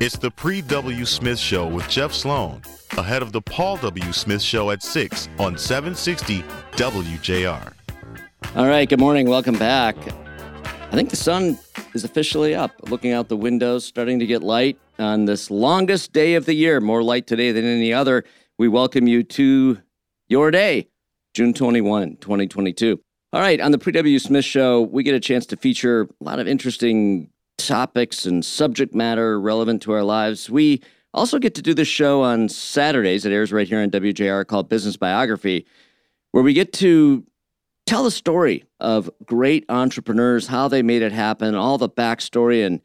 It's the Pre W. Smith Show with Jeff Sloan, ahead of the Paul W. Smith Show at 6 on 760 WJR. All right, good morning. Welcome back. I think the sun is officially up. Looking out the windows, starting to get light on this longest day of the year. More light today than any other. We welcome you to your day, June 21, 2022. All right, on the Pre W. Smith Show, we get a chance to feature a lot of interesting topics and subject matter relevant to our lives. We also get to do this show on Saturdays. It airs right here on WJR called Business Biography, where we get to tell the story of great entrepreneurs, how they made it happen, all the backstory. And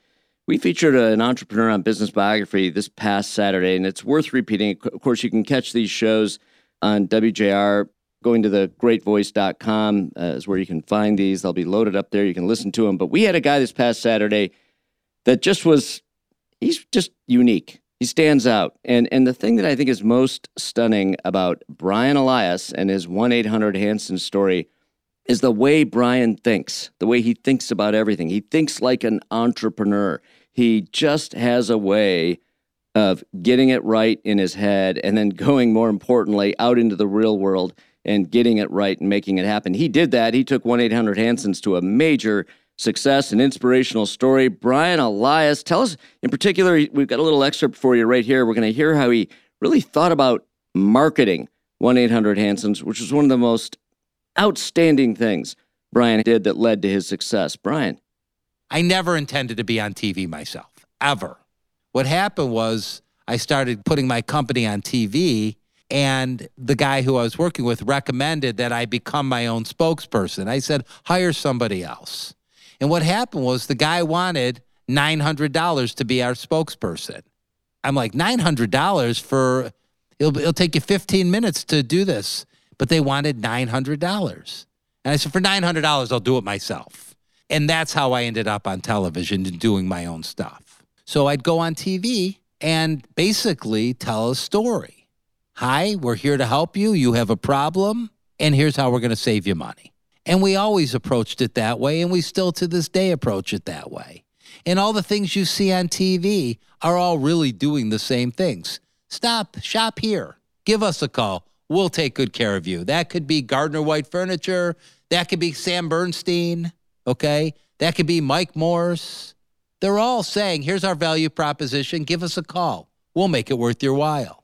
we featured an entrepreneur on Business Biography this past Saturday, and it's worth repeating. Of course, you can catch these shows on WJR. Going to the greatvoice.com uh, is where you can find these. They'll be loaded up there. You can listen to them. But we had a guy this past Saturday that just was he's just unique. He stands out. And and the thing that I think is most stunning about Brian Elias and his 1-800 Hanson story is the way Brian thinks, the way he thinks about everything. He thinks like an entrepreneur. He just has a way of getting it right in his head and then going more importantly out into the real world and getting it right and making it happen. He did that. He took 1-800 Hansons to a major success, an inspirational story. Brian Elias, tell us in particular, we've got a little excerpt for you right here. We're going to hear how he really thought about marketing 1 800 Hansons, which was one of the most outstanding things Brian did that led to his success. Brian. I never intended to be on TV myself, ever. What happened was I started putting my company on TV and the guy who I was working with recommended that I become my own spokesperson. I said, hire somebody else. And what happened was the guy wanted $900 to be our spokesperson. I'm like, $900 for, it'll, it'll take you 15 minutes to do this. But they wanted $900. And I said, for $900, I'll do it myself. And that's how I ended up on television doing my own stuff. So I'd go on TV and basically tell a story. Hi, we're here to help you. You have a problem, and here's how we're going to save you money. And we always approached it that way, and we still to this day approach it that way. And all the things you see on TV are all really doing the same things. Stop, shop here, give us a call. We'll take good care of you. That could be Gardner White Furniture. That could be Sam Bernstein. Okay. That could be Mike Morse. They're all saying, here's our value proposition. Give us a call. We'll make it worth your while.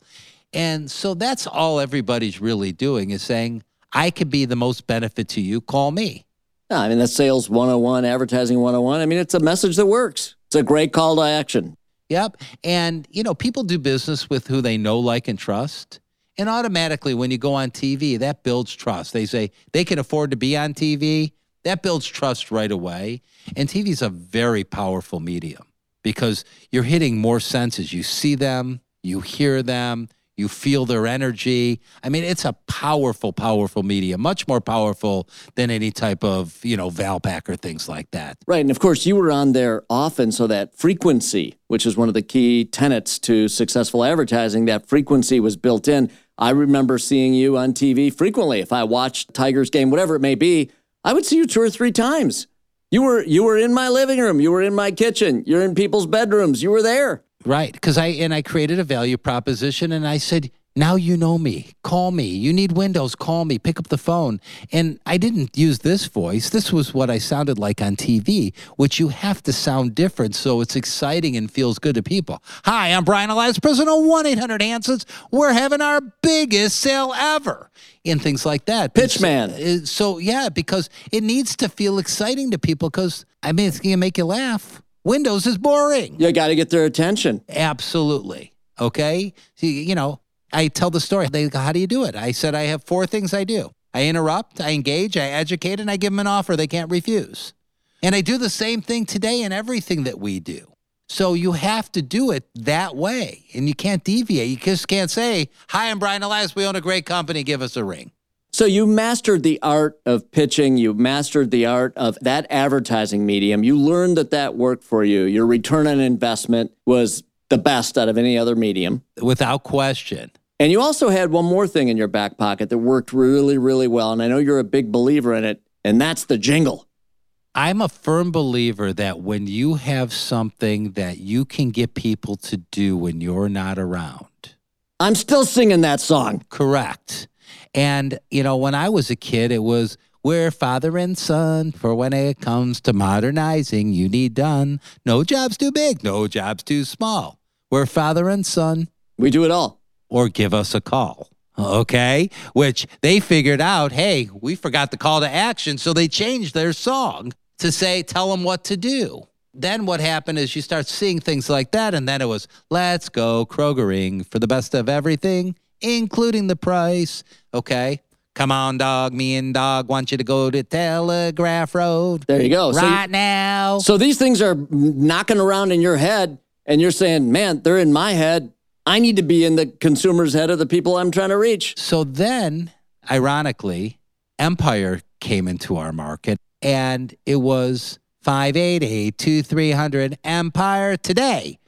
And so that's all everybody's really doing is saying, I could be the most benefit to you. Call me. I mean, that's sales 101, advertising 101. I mean, it's a message that works. It's a great call to action. Yep. And, you know, people do business with who they know, like, and trust. And automatically, when you go on TV, that builds trust. They say they can afford to be on TV. That builds trust right away. And TV is a very powerful medium because you're hitting more senses. You see them, you hear them, you feel their energy. I mean, it's a powerful, powerful media, much more powerful than any type of, you know, Valpak or things like that. Right. And of course, you were on there often, so that frequency, which is one of the key tenets to successful advertising, that frequency was built in. I remember seeing you on TV frequently. If I watched Tigers game, whatever it may be, I would see you two or three times. You were you were in my living room, you were in my kitchen, you're in people's bedrooms, you were there. Right. Because I, and I created a value proposition and I said, now you know me. Call me. You need windows. Call me. Pick up the phone. And I didn't use this voice. This was what I sounded like on TV, which you have to sound different so it's exciting and feels good to people. Hi, I'm Brian Elias, president of 1 800 Hansons. We're having our biggest sale ever. And things like that. Pitchman. So, uh, so, yeah, because it needs to feel exciting to people because, I mean, it's going to make you laugh. Windows is boring. You got to get their attention. Absolutely. Okay. See, you know, I tell the story. They go, How do you do it? I said, I have four things I do I interrupt, I engage, I educate, and I give them an offer they can't refuse. And I do the same thing today in everything that we do. So you have to do it that way and you can't deviate. You just can't say, Hi, I'm Brian Elias. We own a great company. Give us a ring. So you mastered the art of pitching. You mastered the art of that advertising medium. You learned that that worked for you. Your return on investment was the best out of any other medium. Without question. And you also had one more thing in your back pocket that worked really, really well. And I know you're a big believer in it, and that's the jingle. I'm a firm believer that when you have something that you can get people to do when you're not around, I'm still singing that song. correct. And, you know, when I was a kid, it was, we're father and son, for when it comes to modernizing, you need done. No job's too big, no job's too small. We're father and son, We do it all. or give us a call. Okay. Which they figured out, hey, we forgot the call to action. So they changed their song to say, tell them what to do. Then what happened is you start seeing things like that. And then it was, let's go Krogering for the best of everything, including the price. Okay. Come on, dog. Me and dog want you to go to Telegraph Road There you go. So, right now. so these things are knocking around in your head, and you're saying, man, they're in my head. I need to be in the consumer's head of the people I'm trying to reach. So then, ironically, Empire came into our market and it was 588 2300 Empire today.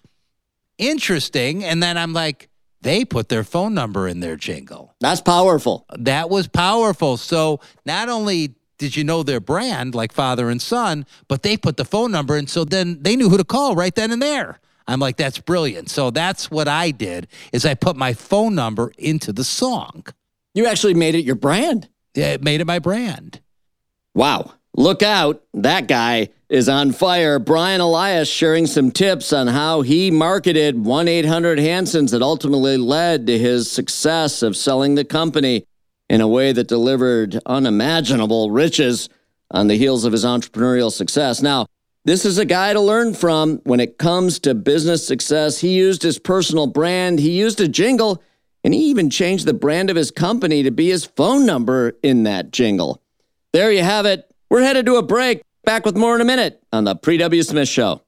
Interesting. And then I'm like, they put their phone number in their jingle. That's powerful. That was powerful. So not only did you know their brand like father and son, but they put the phone number and so then they knew who to call right then and there. I'm like, that's brilliant. So that's what I did is I put my phone number into the song. You actually made it your brand. Yeah, It made it my brand. Wow. Look out. That guy is on fire. Brian Elias sharing some tips on how he marketed 1 800 Hanson's that ultimately led to his success of selling the company in a way that delivered unimaginable riches on the heels of his entrepreneurial success. Now, this is a guy to learn from when it comes to business success. He used his personal brand, he used a jingle, and he even changed the brand of his company to be his phone number in that jingle. There you have it. We're headed to a break. Back with more in a minute on the Pre W. Smith Show.